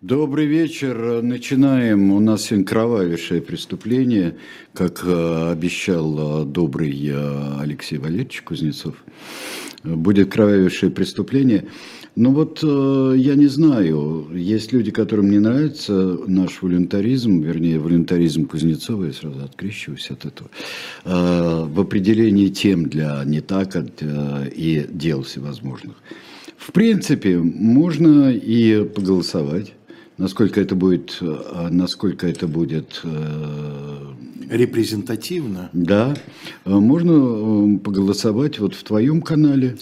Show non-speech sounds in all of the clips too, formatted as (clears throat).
Добрый вечер. Начинаем. У нас сегодня кровавейшее преступление, как э, обещал э, добрый э, Алексей Валерьевич Кузнецов. Будет кровавейшее преступление. Ну вот я не знаю, есть люди, которым не нравится наш волюнтаризм, вернее, волюнтаризм Кузнецова, я сразу открещиваюсь от этого, в определении тем для не так и дел всевозможных. В принципе, можно и поголосовать. Насколько это будет, э, насколько это будет э, репрезентативно? Да, э, можно поголосовать вот в твоем канале.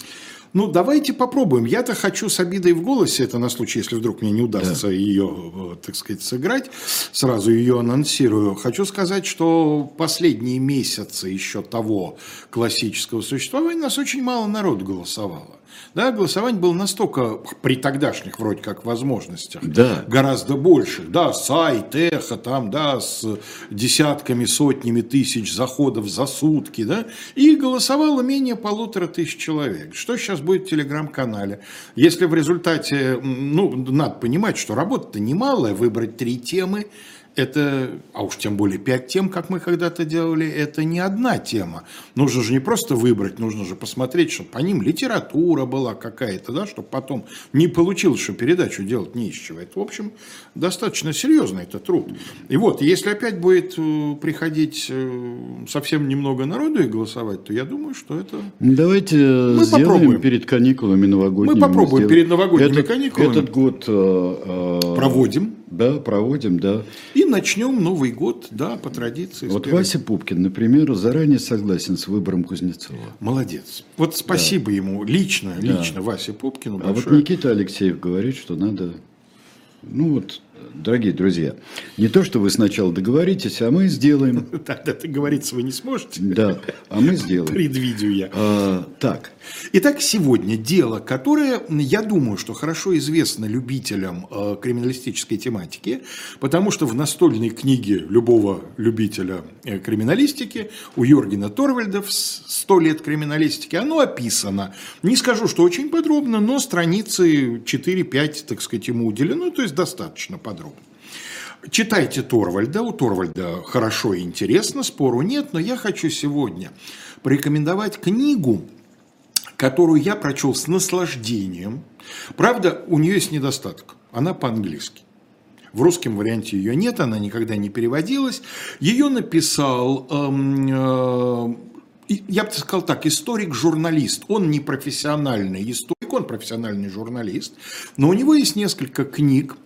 Ну, давайте попробуем. Я-то хочу с обидой в голосе, это на случай, если вдруг мне не удастся да. ее, так сказать, сыграть, сразу ее анонсирую. Хочу сказать, что последние месяцы еще того классического существования нас очень мало народ голосовало. Да, голосование было настолько при тогдашних вроде как возможностях да. гораздо больше. Да, сайт, эхо, там, да, с десятками, сотнями тысяч заходов за сутки, да, и голосовало менее полутора тысяч человек. Что сейчас будет в телеграм-канале? Если в результате, ну, надо понимать, что работа-то немалая, выбрать три темы, это, а уж тем более пять тем, как мы когда-то делали, это не одна тема. Нужно же не просто выбрать, нужно же посмотреть, чтобы по ним литература была какая-то, да, чтобы потом не получилось, что передачу делать не из чего. Это, в общем, достаточно серьезный это труд. И вот, если опять будет э, приходить э, совсем немного народу и голосовать, то я думаю, что это... Давайте мы сделаем попробуем. перед каникулами новогодними. Мы попробуем перед новогодними этот, каникулами. Этот год... Э, э, проводим. Да, проводим, да. И начнем Новый год, да, по традиции. Вот Вася Пупкин, например, заранее согласен с выбором Кузнецова. Молодец. Вот спасибо да. ему лично, лично да. Васе Пупкину. Большое. А вот Никита Алексеев говорит, что надо, ну вот дорогие друзья, не то, что вы сначала договоритесь, а мы сделаем. (laughs) Тогда договориться вы не сможете. Да, а мы сделаем. Предвидю я. А, так. Итак, сегодня дело, которое, я думаю, что хорошо известно любителям э, криминалистической тематики, потому что в настольной книге любого любителя э, криминалистики у Йоргена Торвальда в «100 лет криминалистики» оно описано. Не скажу, что очень подробно, но страницы 4-5, так сказать, ему уделено, то есть достаточно подробно. Читайте Торвальда, у Торвальда хорошо и интересно, спору нет, но я хочу сегодня порекомендовать книгу, которую я прочел с наслаждением. Правда, у нее есть недостаток, она по-английски. В русском варианте ее нет, она никогда не переводилась. Ее написал, эм, э, я бы сказал так, историк-журналист. Он не профессиональный историк, он профессиональный журналист, но у него есть несколько книг,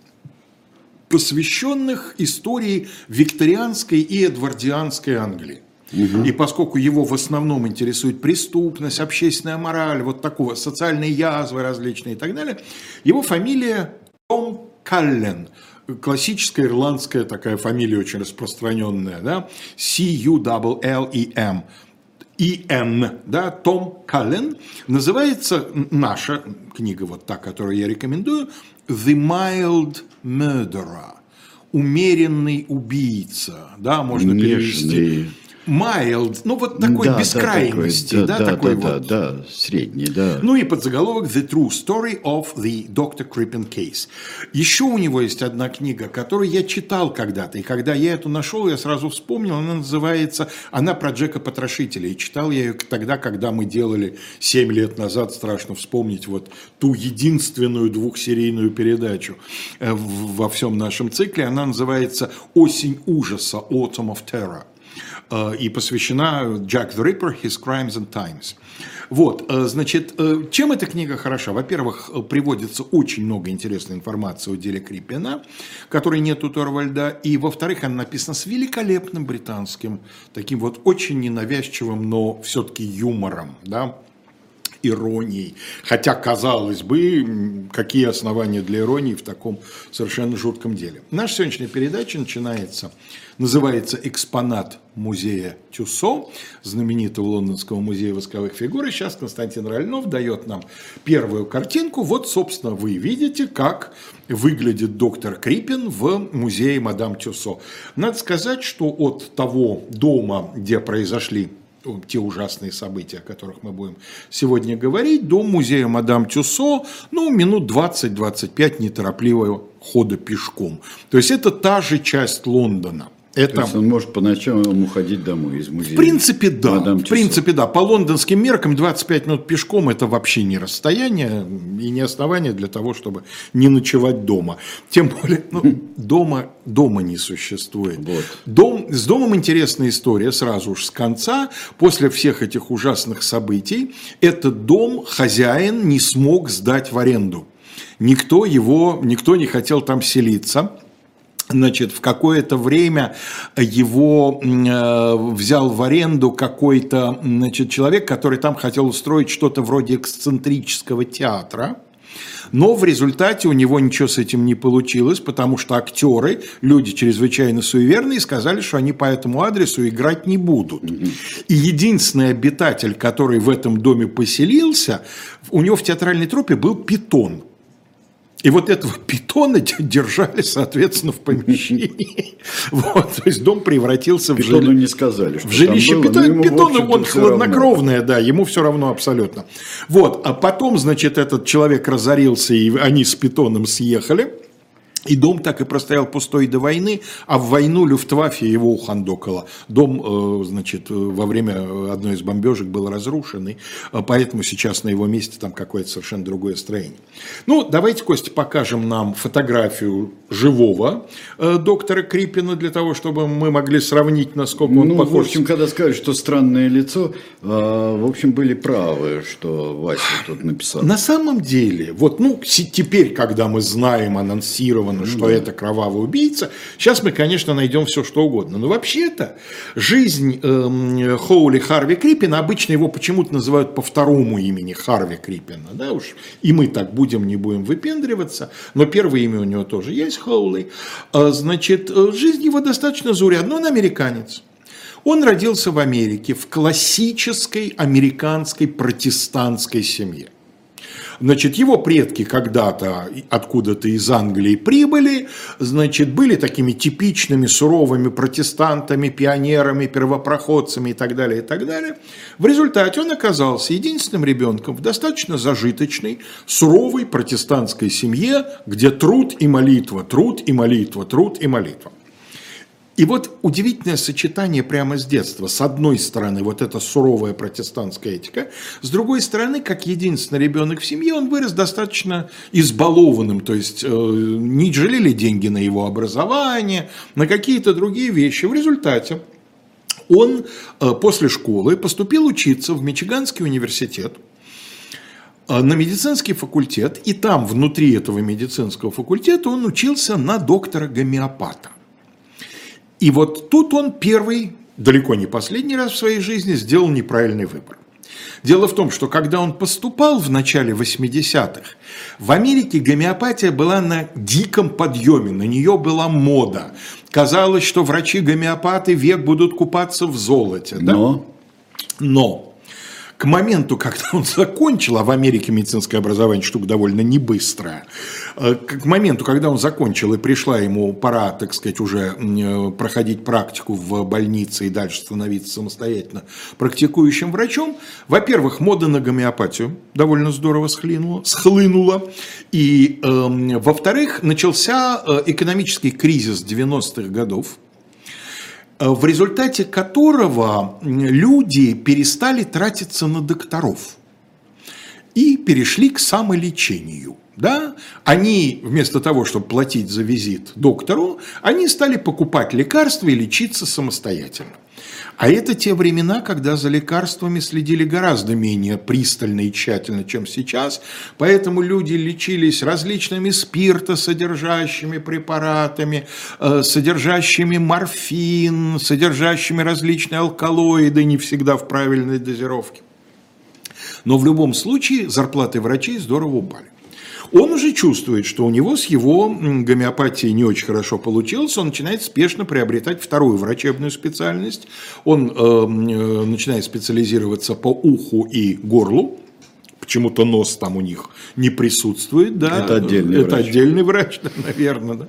посвященных истории викторианской и эдвардианской Англии. Угу. И поскольку его в основном интересует преступность, общественная мораль, вот такого, социальные язвы различные и так далее, его фамилия Том Каллен. Классическая ирландская такая фамилия очень распространенная, да, C-U-L-L-E-M. И.Н., да, Том Каллен, называется наша книга, вот та, которую я рекомендую, The Mild Murderer, умеренный убийца, да, можно Нежный. перевести mild, ну вот такой да, бескрайности, да, да, такой да, вот. Да, да, средний, да. Ну и подзаголовок The True Story of the Dr. Crippen Case. Еще у него есть одна книга, которую я читал когда-то, и когда я эту нашел, я сразу вспомнил, она называется, она про Джека Потрошителя, и читал я ее тогда, когда мы делали 7 лет назад, страшно вспомнить, вот ту единственную двухсерийную передачу э, во всем нашем цикле, она называется «Осень ужаса», Autumn of Terror. Э, и посвящена Джек the Ripper, His Crimes and Times. Вот, э, значит, э, чем эта книга хороша? Во-первых, приводится очень много интересной информации о деле Криппена, которой нет у Торвальда, и, во-вторых, она написана с великолепным британским, таким вот очень ненавязчивым, но все-таки юмором, да, иронией. Хотя, казалось бы, какие основания для иронии в таком совершенно жутком деле. Наша сегодняшняя передача начинается называется «Экспонат музея Тюсо», знаменитого лондонского музея восковых фигур. И сейчас Константин Ральнов дает нам первую картинку. Вот, собственно, вы видите, как выглядит доктор Крипин в музее Мадам Тюсо. Надо сказать, что от того дома, где произошли те ужасные события, о которых мы будем сегодня говорить, до музея Мадам Тюсо, ну, минут 20-25 неторопливого хода пешком. То есть это та же часть Лондона – это... То есть он может по ночам уходить домой из музея. В принципе, да. В принципе, да. По лондонским меркам 25 минут пешком это вообще не расстояние и не основание для того, чтобы не ночевать дома. Тем более, ну, (laughs) дома, дома не существует. Вот. Дом, с домом интересная история сразу уж с конца. После всех этих ужасных событий этот дом хозяин не смог сдать в аренду. Никто его, никто не хотел там селиться значит, в какое-то время его э, взял в аренду какой-то значит, человек, который там хотел устроить что-то вроде эксцентрического театра. Но в результате у него ничего с этим не получилось, потому что актеры, люди чрезвычайно суеверные, сказали, что они по этому адресу играть не будут. И единственный обитатель, который в этом доме поселился, у него в театральной трупе был питон – и вот этого питона держали, соответственно, в помещении. (laughs) Вот, то есть дом превратился Питону в жилище. не сказали, что В жилище было, питона. Питону он хладнокровное, равно. да, ему все равно абсолютно. Вот, а потом, значит, этот человек разорился, и они с питоном съехали. И дом так и простоял пустой до войны, а в войну Люфтваффе его ухандокало. Дом, э, значит, во время одной из бомбежек был разрушен, и э, поэтому сейчас на его месте там какое-то совершенно другое строение. Ну, давайте, Костя, покажем нам фотографию живого э, доктора Крипина для того, чтобы мы могли сравнить, насколько он ну, похож. в общем, когда сказали, что странное лицо, в общем, были правы, что Вася тут написал. На самом деле, вот, ну, теперь, когда мы знаем аргументировано, что да. это кровавый убийца. Сейчас мы, конечно, найдем все, что угодно. Но вообще-то жизнь э, Хоули Харви Крипина, обычно его почему-то называют по второму имени Харви Крипина. Да, уж и мы так будем, не будем выпендриваться. Но первое имя у него тоже есть, Хоули. А, значит, э, жизнь его достаточно заурядна. Он американец. Он родился в Америке в классической американской протестантской семье. Значит, его предки когда-то откуда-то из Англии прибыли, значит, были такими типичными суровыми протестантами, пионерами, первопроходцами и так далее, и так далее. В результате он оказался единственным ребенком в достаточно зажиточной, суровой протестантской семье, где труд и молитва, труд и молитва, труд и молитва. И вот удивительное сочетание прямо с детства. С одной стороны, вот эта суровая протестантская этика, с другой стороны, как единственный ребенок в семье, он вырос достаточно избалованным, то есть э, не жалели деньги на его образование, на какие-то другие вещи. В результате он э, после школы поступил учиться в Мичиганский университет, э, на медицинский факультет, и там, внутри этого медицинского факультета, он учился на доктора гомеопата. И вот тут он первый, далеко не последний раз в своей жизни сделал неправильный выбор. Дело в том, что когда он поступал в начале 80-х, в Америке гомеопатия была на диком подъеме, на нее была мода. Казалось, что врачи-гомеопаты век будут купаться в золоте. Да? Но? Но к моменту, когда он закончил, а в Америке медицинское образование штука довольно не быстрая, э, к моменту, когда он закончил и пришла ему пора, так сказать, уже э, проходить практику в больнице и дальше становиться самостоятельно практикующим врачом, во-первых, мода на гомеопатию довольно здорово схлынула, схлынула. И, э, во-вторых, начался э, экономический кризис 90-х годов, в результате которого люди перестали тратиться на докторов и перешли к самолечению. Да? Они вместо того, чтобы платить за визит доктору, они стали покупать лекарства и лечиться самостоятельно. А это те времена, когда за лекарствами следили гораздо менее пристально и тщательно, чем сейчас. Поэтому люди лечились различными спиртосодержащими препаратами, э, содержащими морфин, содержащими различные алкалоиды, не всегда в правильной дозировке. Но в любом случае зарплаты врачей здорово упали. Он уже чувствует, что у него с его гомеопатией не очень хорошо получилось, он начинает спешно приобретать вторую врачебную специальность, он э, э, начинает специализироваться по уху и горлу, почему-то нос там у них не присутствует, да. Это отдельный Это врач. отдельный врач, (laughs) да, наверное, да.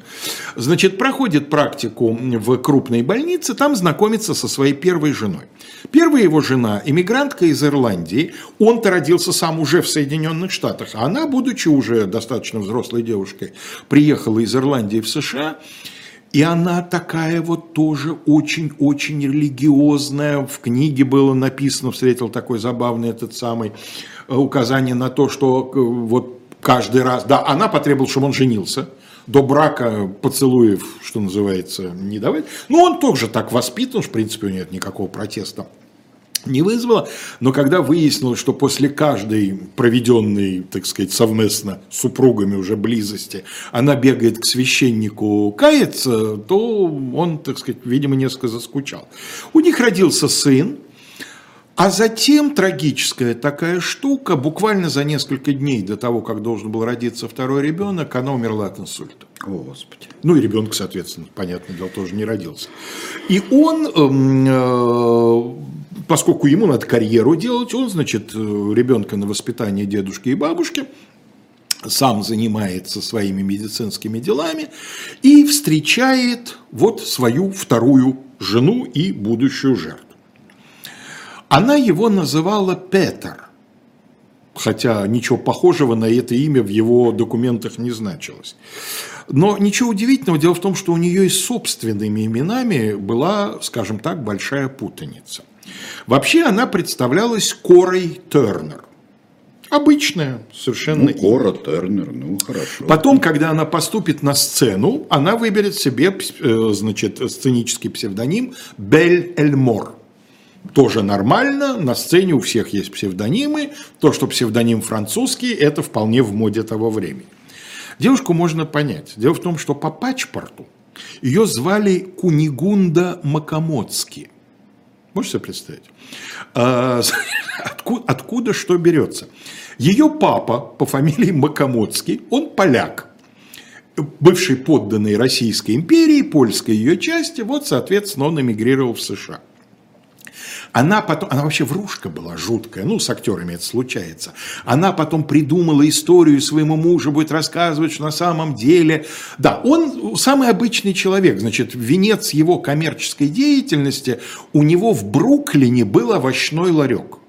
Значит, проходит практику в крупной больнице, там знакомится со своей первой женой. Первая его жена, иммигрантка из Ирландии, он-то родился сам уже в Соединенных Штатах, а она, будучи уже достаточно взрослой девушкой, приехала из Ирландии в США, и она такая вот тоже очень-очень религиозная. В книге было написано, встретил такой забавный этот самый э, указание на то, что э, вот каждый раз, да, она потребовала, чтобы он женился. До брака поцелуев, что называется, не давать. Ну, он тоже так воспитан, в принципе, у него нет никакого протеста не вызвало, но когда выяснилось, что после каждой проведенной, так сказать, совместно с супругами уже близости, она бегает к священнику каяться, то он, так сказать, видимо, несколько заскучал. У них родился сын, а затем трагическая такая штука, буквально за несколько дней до того, как должен был родиться второй ребенок, она умерла от инсульта. О, Господи. Ну и ребенок, соответственно, понятное дело, тоже не родился. И он, эм, э, поскольку ему надо карьеру делать, он, значит, э, ребенка на воспитание дедушки и бабушки, сам занимается своими медицинскими делами и встречает вот свою вторую жену и будущую жертву. Она его называла Петер, хотя ничего похожего на это имя в его документах не значилось. Но ничего удивительного, дело в том, что у нее и с собственными именами была, скажем так, большая путаница. Вообще она представлялась Корой Тернер. Обычная совершенно Ну, Кора Тернер, ну, хорошо. Потом, когда она поступит на сцену, она выберет себе, э, значит, сценический псевдоним Бель Эльмор. Тоже нормально, на сцене у всех есть псевдонимы. То, что псевдоним французский, это вполне в моде того времени. Девушку можно понять. Дело в том, что по пачпорту ее звали Кунигунда Макамоцки. Можете себе представить? А, (laughs) Откуда, откуда что берется? Ее папа по фамилии Макамоцкий, он поляк, бывший подданный Российской империи, польской ее части, вот, соответственно, он эмигрировал в США. Она потом, она вообще врушка была жуткая, ну, с актерами это случается. Она потом придумала историю своему мужу, будет рассказывать, что на самом деле... Да, он самый обычный человек, значит, венец его коммерческой деятельности, у него в Бруклине был овощной ларек.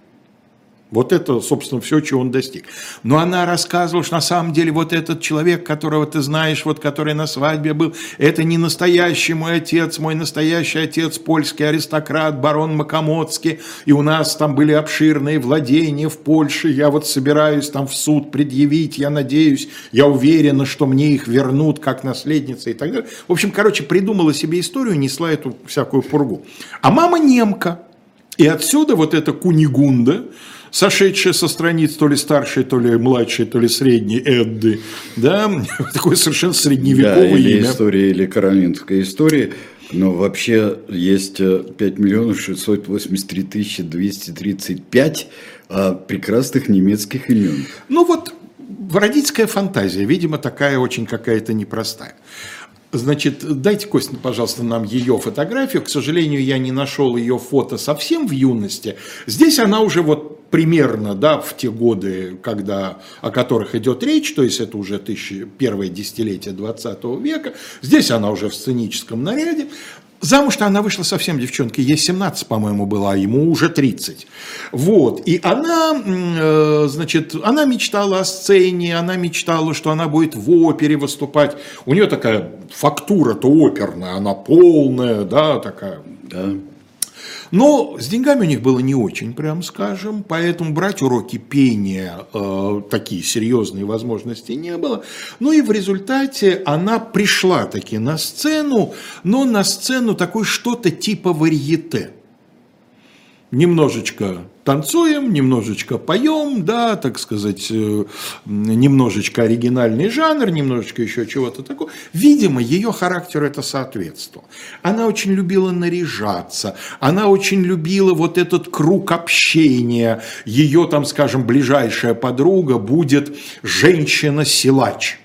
Вот это, собственно, все, чего он достиг. Но она рассказывала, что на самом деле вот этот человек, которого ты знаешь, вот который на свадьбе был, это не настоящий мой отец, мой настоящий отец, польский аристократ, барон Макомоцкий, и у нас там были обширные владения в Польше, я вот собираюсь там в суд предъявить, я надеюсь, я уверена, что мне их вернут как наследница и так далее. В общем, короче, придумала себе историю, несла эту всякую пургу. А мама немка, и отсюда вот эта кунигунда, сошедшая со страниц то ли старшей, то ли младшей, то ли средней Эдды, да, (laughs) такое совершенно Да, средневековое или имя. история, или каролинская история. Но вообще есть э, 5 миллионов 683 тысячи 235 а, прекрасных немецких имен. Ну вот, родительская фантазия, видимо, такая очень какая-то непростая. Значит, дайте, Костя, пожалуйста, нам ее фотографию. К сожалению, я не нашел ее фото совсем в юности. Здесь она уже вот примерно, да, в те годы, когда, о которых идет речь, то есть это уже тысячи, первое десятилетие 20 века. Здесь она уже в сценическом наряде. Замуж-то она вышла совсем девчонкой, ей 17, по-моему, была, а ему уже 30. Вот, и она, э, значит, она мечтала о сцене, она мечтала, что она будет в опере выступать. У нее такая фактура-то оперная, она полная, да, такая. Да. Но с деньгами у них было не очень, прям скажем, поэтому брать уроки пения э, такие серьезные возможности не было. Ну и в результате она пришла таки на сцену, но на сцену такой что-то типа варьете. Немножечко танцуем, немножечко поем, да, так сказать, э, немножечко оригинальный жанр, немножечко еще чего-то такого. Видимо, ее характеру это соответствовало. Она очень любила наряжаться, она очень любила вот этот круг общения. Ее там, скажем, ближайшая подруга будет женщина-силач.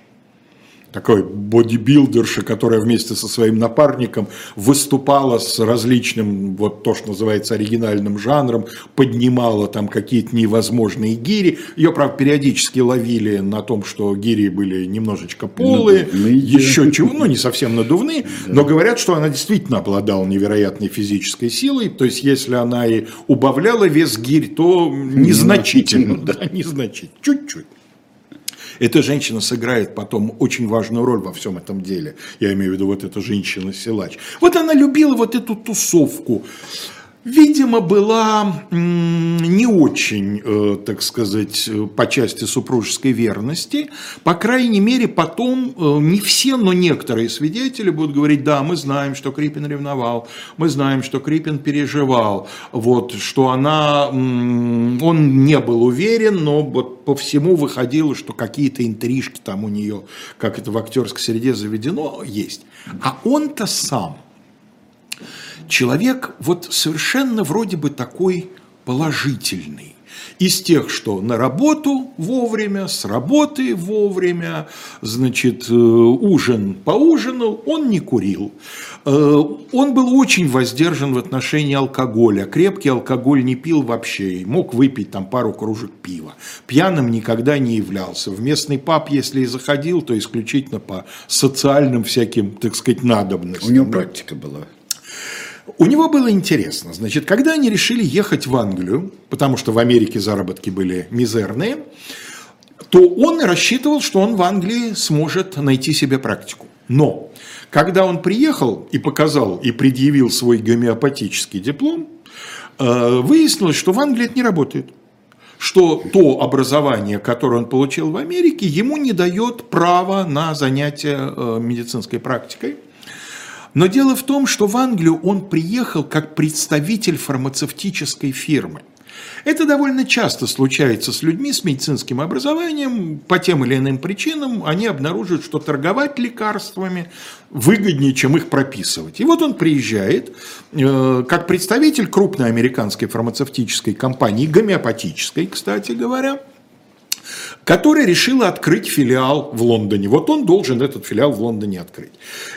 Такой бодибилдерша, которая вместе со своим напарником выступала с различным, вот то, что называется оригинальным жанром, поднимала там какие-то невозможные гири. Ее, правда, периодически ловили на том, что гири были немножечко полые, надувные. еще чего, ну не совсем надувные, но говорят, что она действительно обладала невероятной физической силой, то есть если она и убавляла вес гирь, то незначительно, да, (laughs) незначительно, чуть-чуть. Эта женщина сыграет потом очень важную роль во всем этом деле. Я имею в виду вот эта женщина-силач. Вот она любила вот эту тусовку видимо, была не очень, э, так сказать, по части супружеской верности. По крайней мере, потом э, не все, но некоторые свидетели будут говорить, да, мы знаем, что Крипин ревновал, мы знаем, что Крипин переживал, вот, что она, он не был уверен, но вот по всему выходило, что какие-то интрижки там у нее, как это в актерской среде заведено, есть. А он-то сам – человек вот совершенно вроде бы такой положительный. Из тех, что на работу вовремя, с работы вовремя, значит, э, ужин поужинал, он не курил. Э, он был очень воздержан в отношении алкоголя. Крепкий алкоголь не пил вообще, мог выпить там пару кружек пива. Пьяным никогда не являлся. В местный паб, если и заходил, то исключительно по социальным всяким, так сказать, надобностям. У него практика была. У него было интересно, значит, когда они решили ехать в Англию, потому что в Америке заработки были мизерные, то он рассчитывал, что он в Англии сможет найти себе практику. Но когда он приехал и показал и предъявил свой гомеопатический диплом, э, выяснилось, что в Англии это не работает что то образование, которое он получил в Америке, ему не дает права на занятие э, медицинской практикой. Но дело в том, что в Англию он приехал как представитель фармацевтической фирмы. Это довольно часто случается с людьми с медицинским образованием. По тем или иным причинам они обнаруживают, что торговать лекарствами выгоднее, чем их прописывать. И вот он приезжает э, как представитель крупной американской фармацевтической компании, гомеопатической, кстати говоря, которая решила открыть филиал в Лондоне. Вот он должен этот филиал в Лондоне открыть.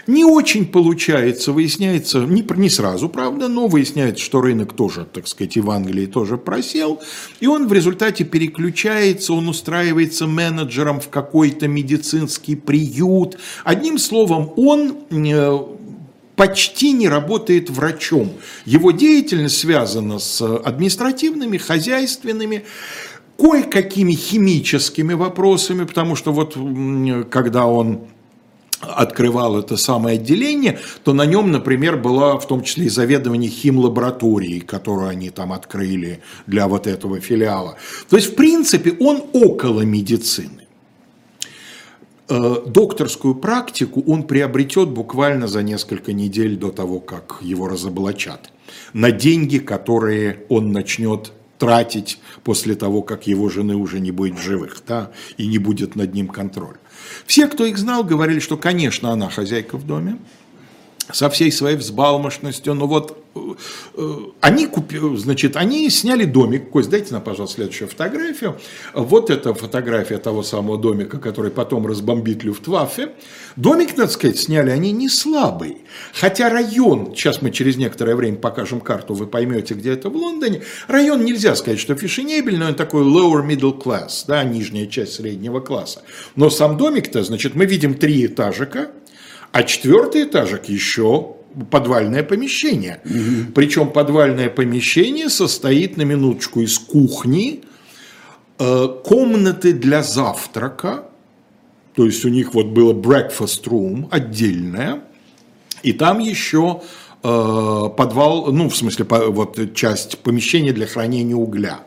Не очень получается, выясняется, не, не сразу, правда, но выясняется, что рынок тоже, так сказать, и в Англии тоже просел, и он в результате переключается, он устраивается менеджером в какой-то медицинский приют. Одним словом, он э, почти не работает врачом. Его деятельность связана с административными, хозяйственными, кое-какими химическими вопросами, потому что вот когда он открывал это самое отделение, то на нем, например, была в том числе и заведование химлабораторией, которую они там открыли для вот этого филиала. То есть, в принципе, он около медицины. Э, докторскую практику он приобретет буквально за несколько недель до того, как его разоблачат, на деньги, которые он начнет тратить после того, как его жены уже не будет в живых, да, и не будет над ним контроль. Все, кто их знал, говорили, что, конечно, она хозяйка в доме, со всей своей взбалмошностью, но вот они купили, значит, они сняли домик. Кость, дайте нам, пожалуйста, следующую фотографию. Вот эта фотография того самого домика, который потом разбомбит Люфтваффе. Домик, надо сказать, сняли они не слабый. Хотя район, сейчас мы через некоторое время покажем карту, вы поймете, где это в Лондоне. Район нельзя сказать, что фешенебельный, он такой lower middle class, да, нижняя часть среднего класса. Но сам домик-то, значит, мы видим три этажика, а четвертый этажик еще подвальное помещение. Угу. Причем подвальное помещение состоит на минуточку из кухни, э, комнаты для завтрака, то есть у них вот было breakfast room отдельное, и там еще э, подвал, ну в смысле вот часть помещения для хранения угля.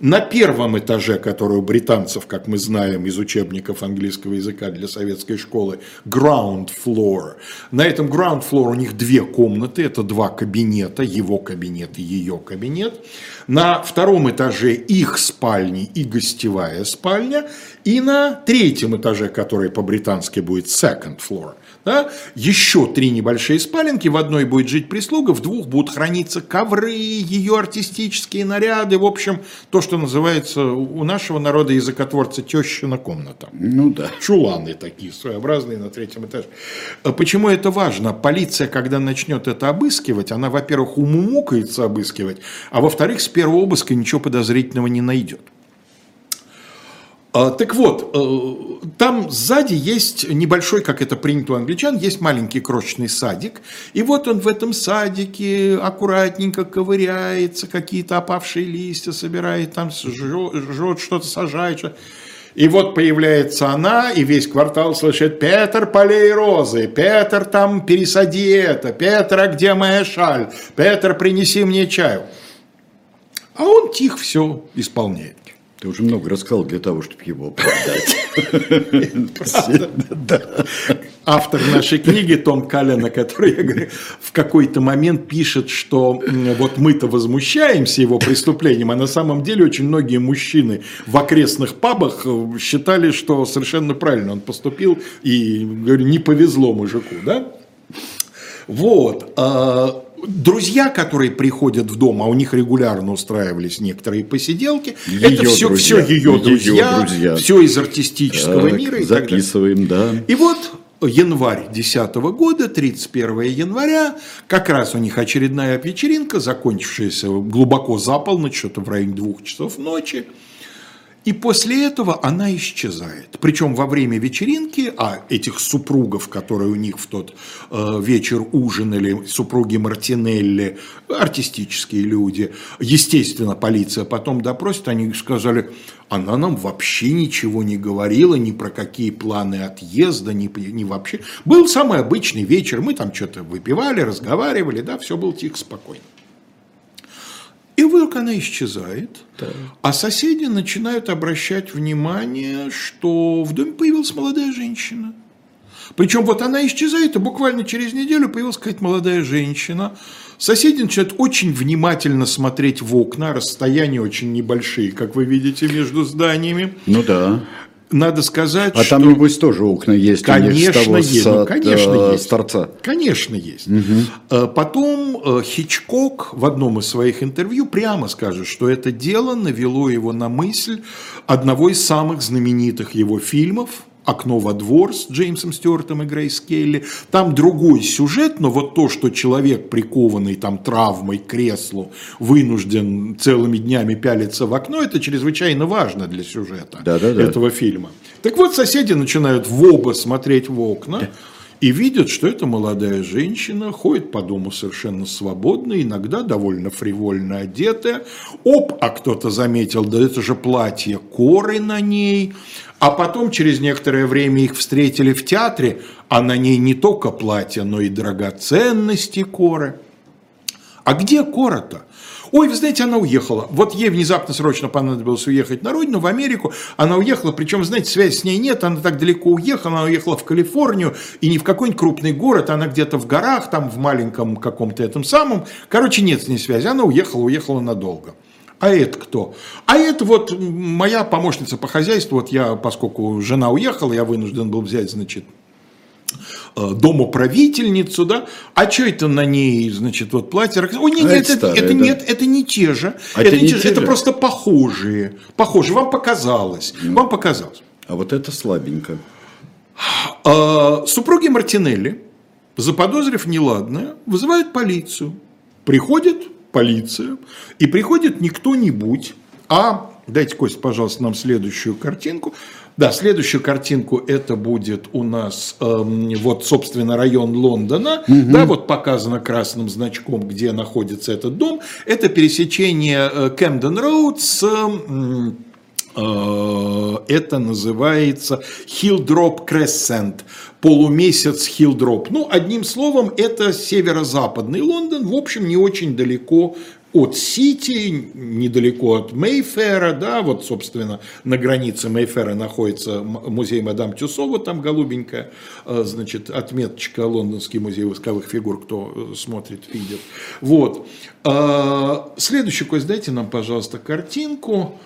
На первом этаже, который у британцев, как мы знаем из учебников английского языка для советской школы, ground floor. На этом ground floor у них две комнаты, это два кабинета, его кабинет и ее кабинет. На втором этаже их спальни и гостевая спальня. И на третьем этаже, который по-британски будет second floor – да? Еще три небольшие спаленки, в одной будет жить прислуга, в двух будут храниться ковры, ее артистические наряды, в общем, то, что называется у нашего народа языкотворца тещина комната. Ну да. Чуланы такие своеобразные на третьем этаже. А Почему это важно? Полиция, когда начнет это обыскивать, она, во-первых, умумукается обыскивать, а во-вторых, с первого обыска ничего подозрительного не найдет. А, Так вот, э, там сзади есть небольшой, как это принято у англичан, есть маленький крошечный садик. И вот он в этом садике аккуратненько ковыряется, какие-то опавшие листья собирает, там жжет, что-то, сажает. что- И вот появляется она, и весь квартал слышит «Петр, полей розы! Петр, там пересади это! Петр, а где моя шаль? Петр, принеси мне чаю!» А он тихо все исполняет. Ты уже много рассказал для того, чтобы его продать. автор нашей книги Том Каллена, который я говорю, в какой-то момент пишет, что вот мы-то возмущаемся его преступлением, а на самом деле очень многие мужчины в окрестных пабах э, считали, что совершенно правильно он поступил, и говорю, не повезло мужику, да? Вот. а, Друзья, которые приходят в дом, а у них регулярно устраивались некоторые посиделки, это Её все, друзья. все ее друзья, друзья. все из артистического Так, мира и. Записываем, да. И вот январь 2010 года, 31 января, как раз у них очередная вечеринка, закончившаяся глубоко за полночь, что-то в районе двух часов ночи. И после этого она исчезает. Причем во время вечеринки, а этих супругов, которые у них в тот э, вечер ужинали, супруги Мартинелли, артистические люди, естественно, полиция потом допросит, они сказали, она нам вообще ничего не говорила, ни про какие планы отъезда, ни, ни вообще. Был самый обычный вечер, мы там что-то выпивали, разговаривали, да, все было тихо, спокойно. И вдруг она исчезает, а соседи начинают обращать внимание, что в доме появилась молодая женщина. Причем вот она исчезает, и буквально через неделю появилась какая-то молодая женщина. Соседи начинают очень внимательно смотреть в окна, расстояния очень небольшие, как вы видите, между зданиями. Ну да. Надо сказать, А что... там, небось, тоже окна есть. них Конечно, того, есть. с, Ну, конечно, э, есть. с торца. Конечно, есть. Э, Потом э, Хичкок в одном из своих интервью прямо скажет, что это дело навело его на мысль одного из самых знаменитых его фильмов «Окно во двор» с Джеймсом Стюартом и Грейс Келли. Там другой сюжет, но вот то, что человек, прикованный там травмой к креслу, вынужден целыми днями пялиться в окно, это чрезвычайно важно для сюжета Да-да-да. этого фильма. Так вот, соседи начинают в оба смотреть в окна и видят, что эта молодая женщина ходит по дому совершенно свободно, иногда довольно фривольно одетая. Оп, а кто-то заметил, да это же платье коры на ней. А потом, через некоторое время их встретили в театре, а на ней не только платье, но и драгоценности коры. А где Кора-то? Ой, вы знаете, она уехала. Вот ей внезапно срочно понадобилось уехать на родину, в Америку. Она уехала, причем, знаете, связи с ней нет, она так далеко уехала, она уехала в Калифорнию, и не в какой-нибудь крупный город, она где-то в горах, там в маленьком каком-то этом самом. Короче, нет с ней связи, она уехала, уехала надолго. А это кто? А это вот моя помощница по хозяйству, вот я, поскольку жена уехала, я вынужден был взять, значит, домоправительницу, да, а что это на ней, значит, вот платье? Ой, нет, А нет, это это, старое, это да. нет, это не те же, А это, это не те же, это просто похожие, похожие, вам показалось, вам показалось. А вот это слабенько. А, Супруги Мартинелли, заподозрив неладное, вызывают полицию. Приходит полиция, и приходит не кто-нибудь, а, дайте, Кость, пожалуйста, нам следующую картинку. Да, следующую картинку это будет у нас, эм, вот, собственно, район Лондона, да, вот показано красным значком, где находится этот дом. Это пересечение Кэмден Роуд с м, Э, это называется Hilldrop Crescent, полумесяц Хилдроп. Ну, одним словом, это северо-западный Лондон, в общем, не очень далеко от Сити, недалеко от Мейфера, да, вот, собственно, на границе Мейфера находится музей Мадам Тюсо, вот там голубенькая, э, значит, отметочка Лондонский музей восковых фигур, кто э, смотрит, видит. Вот. Э, Следующий, Кость, дайте нам, пожалуйста, картинку.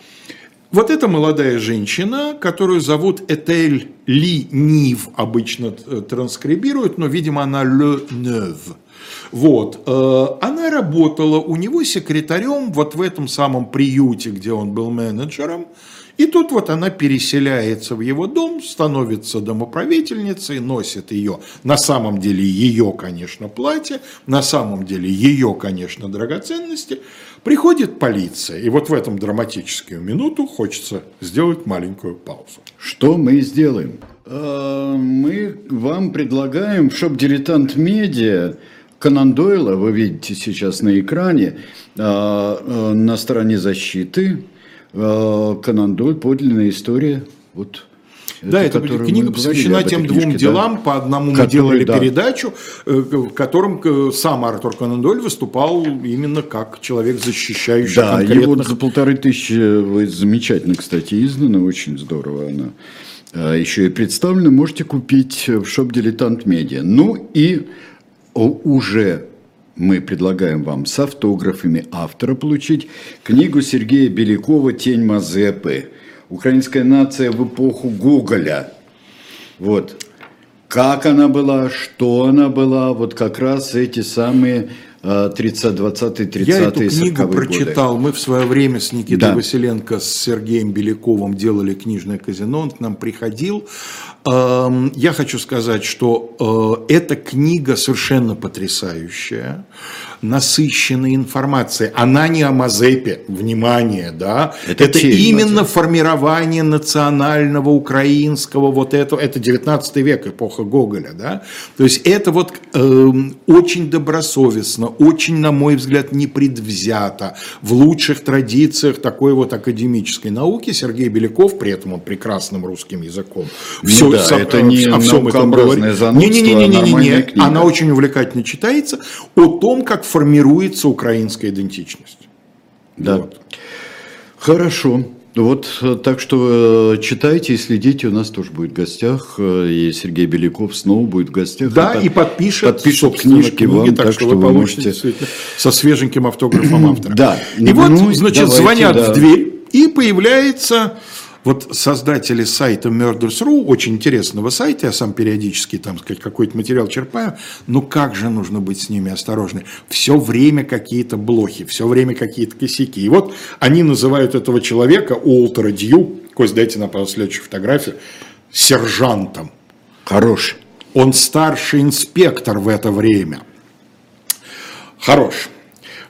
вот эта молодая женщина, которую зовут Этель Ли Нив, обычно транскрибируют, но, видимо, она Ле Нев. Вот. Она работала у него секретарем вот в этом самом приюте, где он был менеджером. И тут вот она переселяется в его дом, становится домоправительницей, носит ее, на самом деле ее, конечно, платье, на самом деле ее, конечно, драгоценности. Приходит полиция, и вот в этом драматическую минуту хочется сделать маленькую паузу. Что мы сделаем? Э, мы вам предлагаем, чтобы дилетант медиа Конан Дойла, вы видите сейчас на экране, э, э, на стороне защиты, Э, Конан Дойль, подлинная история. Вот да, это книга посвящена тем двум книжке, делам. Да. По одному мы делали да. передачу, э, в котором э, сам Артур Конан Дойль выступал именно как человек, защищающий да, конкретных... его за полторы тысячи замечательно, кстати, издана, очень здорово она. А еще и представлена, можете купить в шоп «Дилетант Медиа». Ну и уже мы предлагаем вам с автографами автора получить книгу Сергея Белякова «Тень Мазепы. Украинская нация в эпоху Гоголя». Вот. Как она была, что она была, вот как раз эти самые 30, 20, 30 Я эту книгу прочитал. Годы. Мы в свое время с Никитой да. Василенко, с Сергеем Беляковым делали книжное казино. Он к нам приходил. Эм, я хочу сказать, что э, эта книга совершенно потрясающая насыщенной информацией. Она не о Мазепе, внимание, да. Это, это именно Мазеп. формирование национального украинского вот этого, это 19 век, эпоха Гоголя, да. То есть это вот э, очень добросовестно, очень, на мой взгляд, непредвзято, в лучших традициях такой вот академической науки. Сергей Беляков, при этом он прекрасным русским языком, ну, все, да, со, это не о всем этом говорит. Не, не, не, не, не, не, не. Она очень увлекательно читается о том, как формируется украинская идентичность. Да. Вот. Хорошо. Вот э, так что э, читайте и следите, у нас тоже будет в гостях, э, и Сергей Беляков снова будет в гостях. Да, и, подпишет, подпишет книжки книги, вам, так, так что, вы получите можете... со свеженьким автографом (clears throat) автора. Да. И ну, вот, значит, давайте, звонят да. в дверь, и появляется вот создатели сайта Murders.ru, очень интересного сайта, я сам периодически там какой-то материал черпаю, но как же нужно быть с ними осторожны. Все время какие-то блохи, все время какие-то косяки. И вот они называют этого человека, Уолтера Дью, Кость, дайте нам, пожалуйста, следующую фотографию, сержантом. Хорош. Он старший инспектор в это время. Хорош.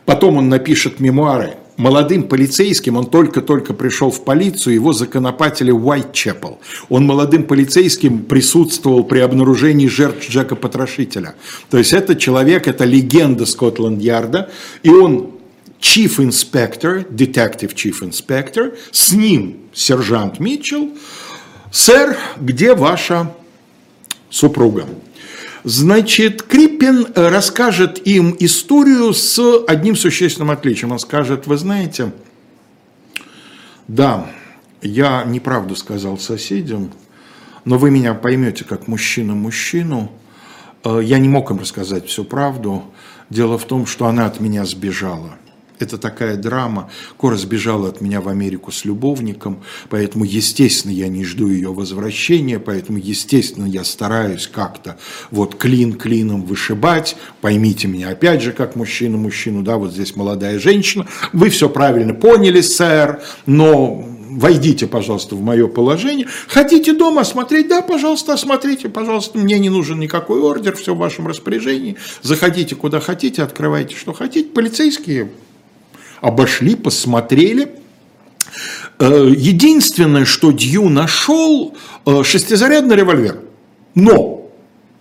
Потом он напишет мемуары молодым полицейским, он только-только пришел в полицию, его законопатили Уайтчепл. Он молодым полицейским присутствовал при обнаружении жертв Джека Потрошителя. То есть это человек, это легенда Скотланд-Ярда, и он chief inspector, detective chief inspector, с ним сержант Митчелл. Сэр, где ваша супруга? Значит, Криппин расскажет им историю с одним существенным отличием. Он скажет, вы знаете, да, я неправду сказал соседям, но вы меня поймете как мужчина мужчину. Э, я не мог им рассказать всю правду. Дело в том, что она от меня сбежала. Это такая драма. Кора сбежала от меня в Америку с любовником, поэтому, естественно, я не жду ее возвращения, поэтому, естественно, я стараюсь как-то вот клин клином вышибать. Поймите меня, опять же, как мужчина мужчину, да, вот здесь молодая женщина. Вы все правильно поняли, сэр, но войдите, пожалуйста, в мое положение. Хотите дома осмотреть? Да, пожалуйста, осмотрите, пожалуйста. Мне не нужен никакой ордер, все в вашем распоряжении. Заходите куда хотите, открывайте, что хотите. Полицейские обошли, посмотрели. Э, единственное, что Дью нашел, э, шестизарядный револьвер. Но,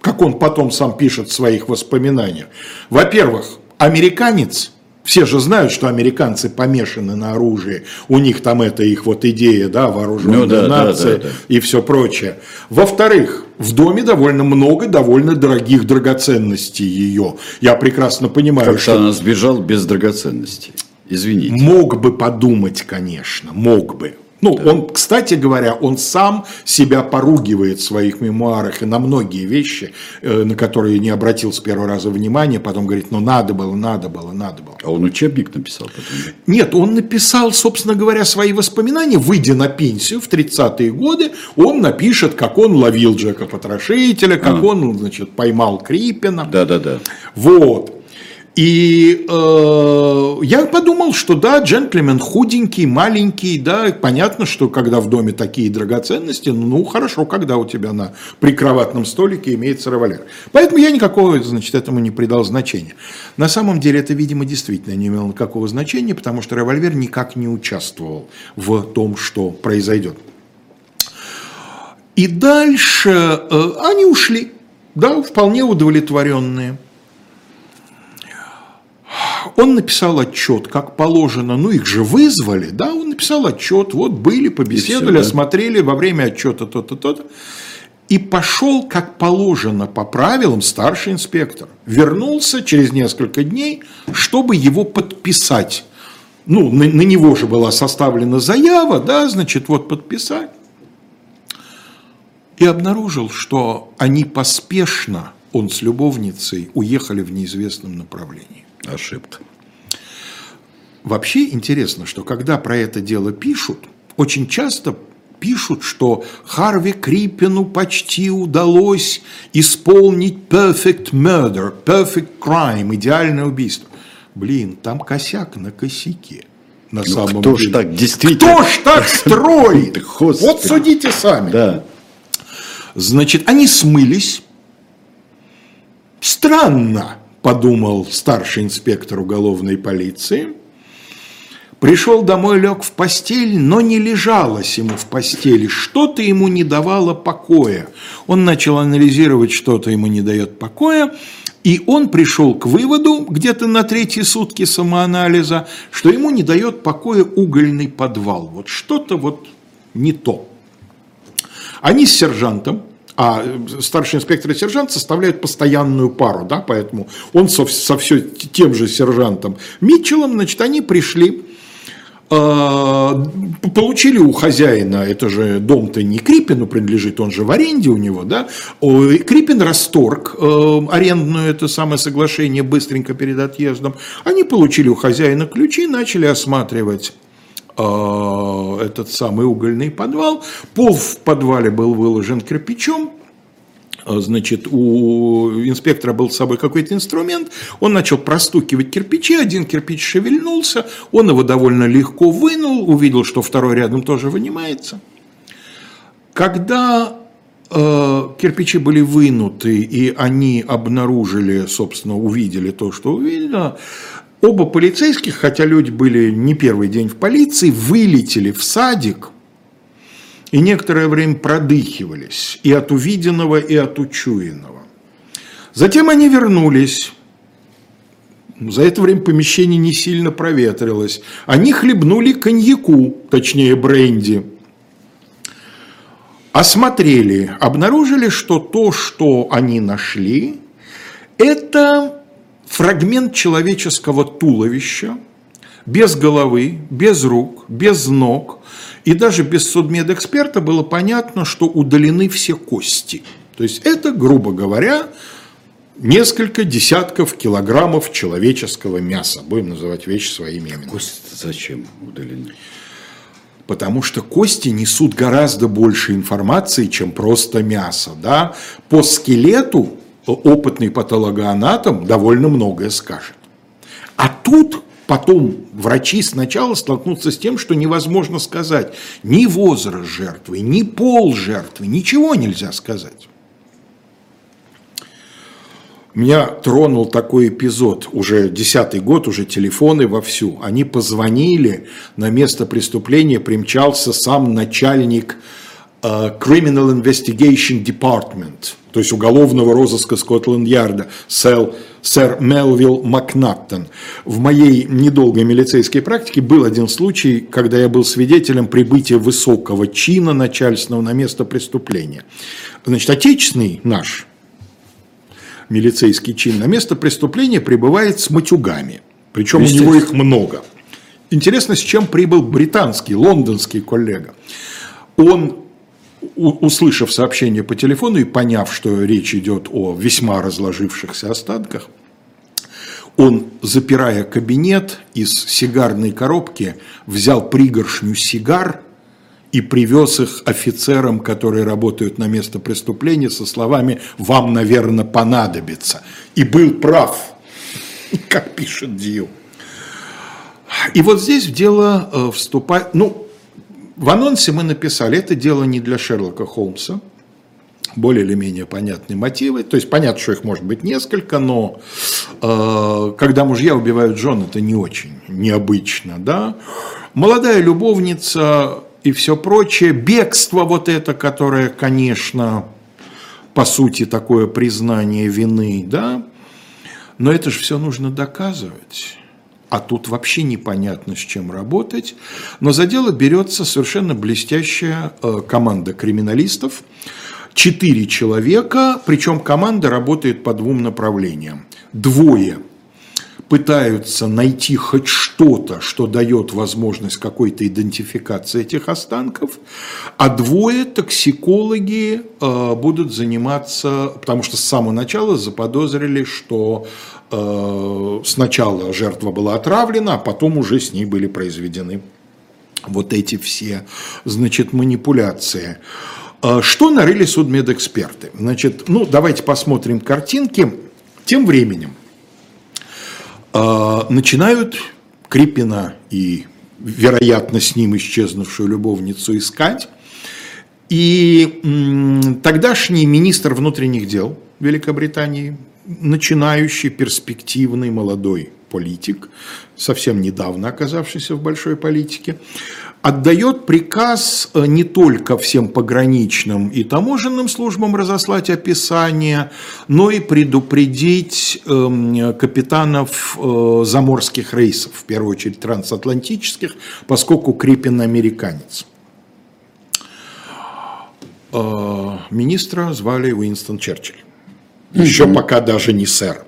как он потом сам пишет в своих воспоминаниях, во-первых, американец, все же знают, что американцы помешаны на оружии, у них там это их вот идея, да, вооруженная ну, да, нация да, да, да. и все прочее. Во-вторых, в доме довольно много довольно дорогих драгоценностей ее. Я прекрасно понимаю, как что... она сбежал без драгоценностей. Извините. Мог бы подумать, конечно, мог бы. Ну, да. он, кстати говоря, он сам себя поругивает в своих мемуарах и на многие вещи, э, на которые не обратил с первого раза внимания, потом говорит, ну надо было, надо было, надо было. А он учебник написал потом? Нет, он написал, собственно говоря, свои воспоминания, выйдя на пенсию в 30-е годы, он напишет, как он ловил Джека Потрошителя, как а. он, значит, поймал Крипина. Да-да-да. Вот. И э, я подумал, что да, джентльмен худенький, маленький, да, понятно, что когда в доме такие драгоценности, ну хорошо, когда у тебя на прикроватном столике имеется револьвер. Поэтому я никакого, значит, этому не придал значения. На самом деле это, видимо, действительно не имело никакого значения, потому что револьвер никак не участвовал в том, что произойдет. И дальше э, они ушли, да, вполне удовлетворенные он написал отчет, как положено, ну их же вызвали, да, он написал отчет, вот были, побеседовали, все, да? осмотрели во время отчета то-то, то-то. И пошел, как положено, по правилам, старший инспектор. Вернулся через несколько дней, чтобы его подписать. Ну, на, на него же была составлена заява, да, значит, вот подписать. И обнаружил, что они поспешно, он с любовницей, уехали в неизвестном направлении. Ошибка. Вообще интересно, что когда про это дело пишут, очень часто пишут, что Харви Крипину почти удалось исполнить perfect murder, perfect crime, идеальное убийство. Блин, там косяк на косяке. На ну, самом кто деле. ж так действительно? Кто ж так строит? (laughs) Вот судите сами. Да. Значит, они смылись. Странно подумал старший инспектор уголовной полиции. Пришел домой, лег в постель, но не лежалось ему в постели. Что-то ему не давало покоя. Он начал анализировать, что-то ему не дает покоя. И он пришел к выводу, где-то на третьи сутки самоанализа, что ему не дает покоя угольный подвал. Вот что-то вот не то. Они с сержантом а старший инспектор и сержант составляют постоянную пару, да, поэтому он со, со все тем же сержантом Митчеллом, значит, они пришли, э, получили у хозяина, это же дом-то не Крипину принадлежит, он же в аренде у него, да, Крипин расторг э, арендную это самое соглашение быстренько перед отъездом, они получили у хозяина ключи, начали осматривать. а, этот самый угольный подвал. Пол в подвале был выложен кирпичом, а, значит, у инспектора был с собой какой-то инструмент, он начал простукивать кирпичи, один кирпич шевельнулся, он его довольно легко вынул, увидел, что второй рядом тоже вынимается. Когда э, кирпичи были вынуты, и они обнаружили, собственно, увидели то, что увидели, Оба полицейских, хотя люди были не первый день в полиции, вылетели в садик и некоторое время продыхивались и от увиденного, и от учуянного. Затем они вернулись. За это время помещение не сильно проветрилось. Они хлебнули коньяку, точнее бренди. Осмотрели, обнаружили, что то, что они нашли, это фрагмент человеческого туловища, без головы, без рук, без ног, и даже без судмедэксперта было понятно, что удалены все кости. То есть это, грубо говоря, несколько десятков килограммов человеческого мяса. Будем называть вещи своими именами. Кости зачем удалены? Потому что кости несут гораздо больше информации, чем просто мясо. Да? По скелету опытный патологоанатом довольно многое скажет. А тут потом врачи сначала столкнутся с тем, что невозможно сказать ни возраст жертвы, ни пол жертвы, ничего нельзя сказать. Меня тронул такой эпизод, уже десятый год, уже телефоны вовсю. Они позвонили, на место преступления примчался сам начальник uh, Criminal Investigation Department – то есть уголовного розыска Скотланд-Ярда, сэр, сэр Мелвилл Макнаттон. В моей недолгой милицейской практике был один случай, когда я был свидетелем прибытия высокого чина начальственного на место преступления. Значит, отечественный наш милицейский чин на место преступления прибывает с матюгами. Причем у него их много. Интересно, с чем прибыл британский, лондонский коллега. Он, услышав сообщение по телефону и поняв, что речь идет о весьма разложившихся останках, он, запирая кабинет из сигарной коробки, взял пригоршню сигар и привез их офицерам, которые работают на место преступления, со словами «Вам, наверное, понадобится». И был прав, (laughs) как пишет Дью. И вот здесь в дело э, вступает, ну, в анонсе мы написали, это дело не для Шерлока Холмса, более или менее понятные мотивы. То есть понятно, что их может быть несколько, но э, когда мужья убивают жен, это не очень необычно. Да? Молодая любовница и все прочее. Бегство вот это, которое, конечно, по сути такое признание вины, да, но это же все нужно доказывать а тут вообще непонятно, с чем работать. Но за дело берется совершенно блестящая э, команда криминалистов. Четыре человека, причем команда работает по двум направлениям. Двое пытаются найти хоть что-то, что дает возможность какой-то идентификации этих останков, а двое токсикологи э, будут заниматься, потому что с самого начала заподозрили, что сначала жертва была отравлена, а потом уже с ней были произведены вот эти все, значит, манипуляции. Э, что нарыли судмедэксперты? Значит, ну, давайте посмотрим картинки. Тем временем э, начинают Крипина и, вероятно, с ним исчезнувшую любовницу искать. И тогдашний министр внутренних дел Великобритании начинающий, перспективный молодой политик, совсем недавно оказавшийся в большой политике, отдает приказ э, не только всем пограничным и таможенным службам разослать описание, но и предупредить эм, капитанов э, заморских рейсов, в первую очередь трансатлантических, поскольку Крипин американец. Э, министра звали Уинстон Черчилль. Еще пока даже не сэр,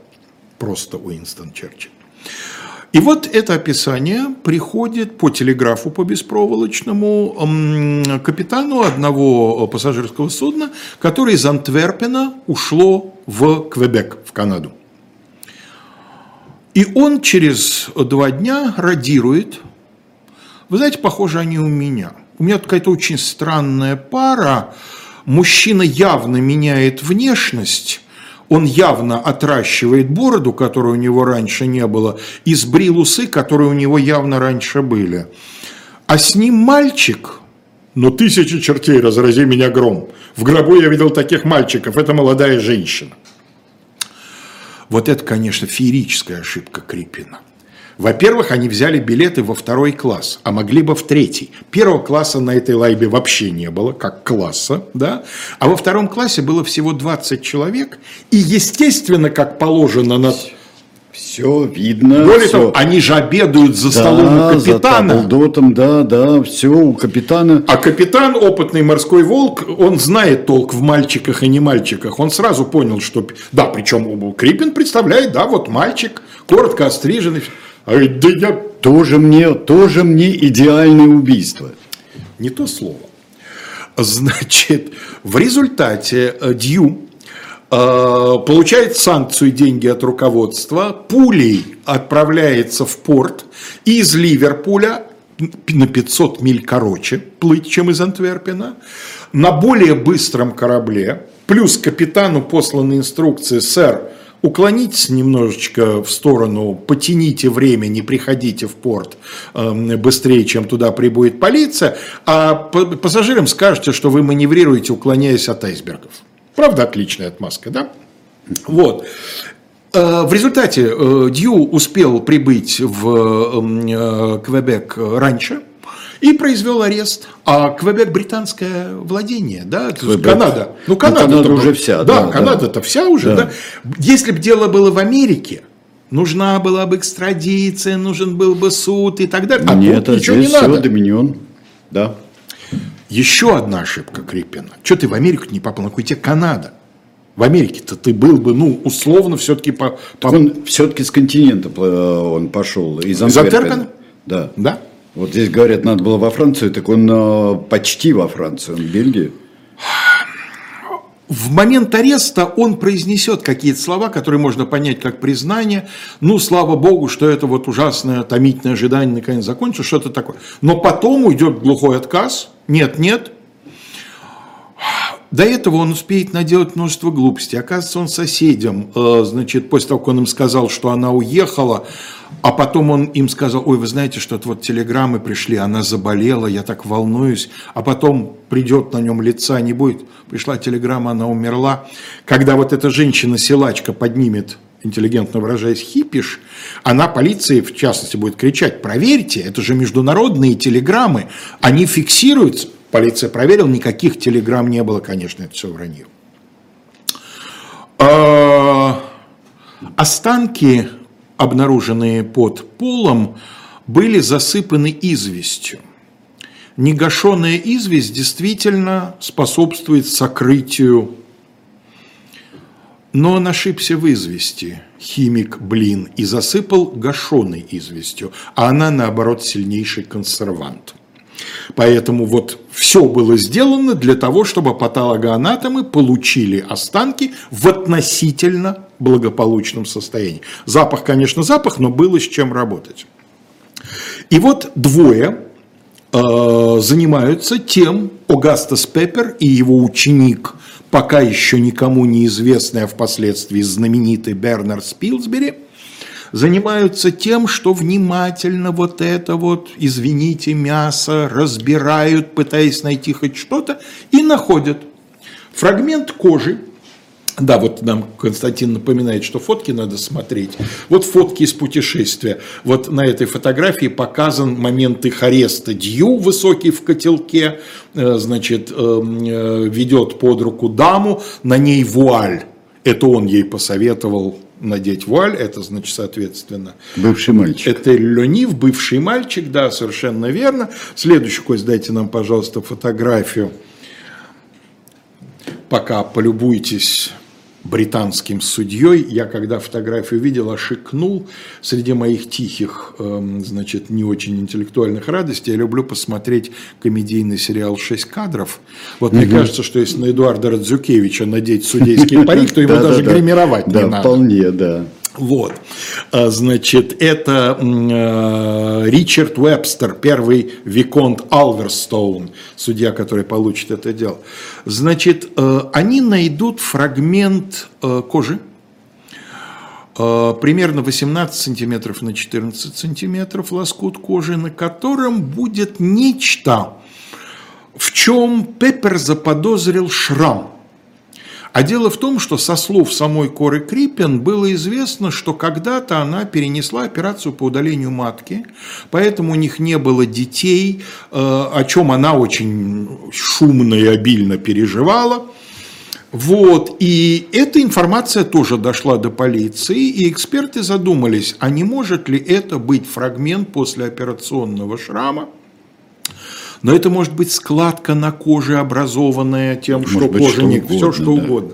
просто Уинстон Черчилль. И вот это описание приходит по телеграфу по беспроволочному капитану одного пассажирского судна, который из Антверпена ушло в Квебек, в Канаду. И он через два дня радирует. Вы знаете, похоже они у меня. У меня какая-то очень странная пара. Мужчина явно меняет внешность, он явно отращивает бороду, которой у него раньше не было, и сбрил усы, которые у него явно раньше были. А с ним мальчик, но тысячи чертей, разрази меня гром. В гробу я видел таких мальчиков, это молодая женщина. Вот это, конечно, феерическая ошибка Крипина. Во-первых, они взяли билеты во второй класс, а могли бы в третий. Первого класса на этой лайбе вообще не было, как класса, да? А во втором классе было всего 20 человек, и, естественно, как положено на... Все видно. Более все. того, они же обедают за да, столом у капитана. За дотом, да, да, все у капитана. А капитан, опытный морской волк, он знает толк в мальчиках и не мальчиках. Он сразу понял, что... Да, причем Крипин представляет, да, вот мальчик, коротко остриженный. А ведь да я... Тоже мне, тоже мне идеальное убийство. Не то слово. Значит, в результате э, Дью э, получает санкцию деньги от руководства, пулей отправляется в порт и из Ливерпуля на 500 миль короче плыть, чем из Антверпена, на более быстром корабле, плюс капитану посланы инструкции, сэр, уклонитесь немножечко в сторону, потяните время, не приходите в порт эм, быстрее, чем туда прибудет полиция, а пассажирам скажете, что вы маневрируете, уклоняясь от айсбергов. Правда, отличная отмазка, да? Вот. Э, в результате э, Дью успел прибыть в эм, э, Квебек раньше – и произвел арест. А Квебек британское владение, да, Квебек. Канада. Ну, Канада, ну, Канада уже вся. Да, да Канада-то да. вся уже, да. да. Если бы дело было в Америке, нужна была бы экстрадиция, нужен был бы суд и так далее. А Нет, тут а ничего здесь не все надо. доминион, да. Еще одна ошибка Крипина. Что ты в Америку не попал? Нахуй тебе Канада? В Америке-то ты был бы, ну, условно, все-таки по... по... Он все-таки с континента он пошел, из Антверпена. Да. Да? Вот здесь говорят, надо было во Францию, так он э, почти во Францию, он в Бельгии. В момент ареста он произнесет какие-то слова, которые можно понять как признание. Ну, слава богу, что это вот ужасное томительное ожидание наконец закончится, что-то такое. Но потом уйдет глухой отказ. Нет, нет, до этого он успеет наделать множество глупостей. Оказывается, он соседям, э, значит, после того, как он им сказал, что она уехала, а потом он им сказал, ой, вы знаете, что-то вот телеграммы пришли, она заболела, я так волнуюсь, а потом придет на нем лица не будет. Пришла телеграмма, она умерла. Когда вот эта женщина-силачка поднимет интеллигентно выражаясь, хипиш, она полиции, в частности, будет кричать, проверьте, это же международные телеграммы, они фиксируются. Полиция проверила, никаких телеграмм не было, конечно, это все вранье. А, останки, обнаруженные под полом, были засыпаны известью. Негашенная известь действительно способствует сокрытию но он ошибся в извести, химик, блин, и засыпал гашеной известью, а она, наоборот, сильнейший консервант. Поэтому вот все было сделано для того, чтобы патологоанатомы получили останки в относительно благополучном состоянии. Запах, конечно, запах, но было с чем работать. И вот двое э, занимаются тем, Огастас Пеппер и его ученик, пока еще никому неизвестный, а впоследствии знаменитый Бернард Спилсбери – занимаются тем, что внимательно вот это вот, извините, мясо разбирают, пытаясь найти хоть что-то, и находят фрагмент кожи, да, вот нам Константин напоминает, что фотки надо смотреть. Вот фотки из путешествия. Вот на этой фотографии показан момент их ареста. Дью, высокий в котелке, э, значит, э, э, ведет под руку даму, на ней вуаль. Это он ей посоветовал надеть вуаль, это значит, соответственно... Бывший мальчик. Это Ленив, бывший мальчик, да, совершенно верно. Следующий, Кость, дайте нам, пожалуйста, фотографию. Пока полюбуйтесь британским судьей. Я когда фотографию видел, ошикнул. Среди моих тихих, эм, значит, не очень интеллектуальных радостей я люблю посмотреть комедийный сериал «Шесть кадров». Вот мне кажется, что если на Эдуарда Радзюкевича надеть судейский парик, то его (laughs) даже гримировать не надо. Вполне, да. Вот, а, значит, это э, Ричард Уэбстер, первый Виконт Алверстоун, судья, который получит это дело. Значит, э, они найдут фрагмент э, кожи, примерно 18 сантиметров на 14 сантиметров лоскут кожи, на котором будет нечто, в чем Пеппер заподозрил шрам. А дело в том, что со слов самой Коры Криппен было известно, что когда-то она перенесла операцию по удалению матки, поэтому у них не было детей, э, о чем она очень шумно и обильно переживала. Вот, и эта информация тоже дошла до полиции, и эксперты задумались, а не может ли это быть фрагмент послеоперационного шрама, но это может быть складка на коже, образованная тем, может что кожа не все что да. угодно.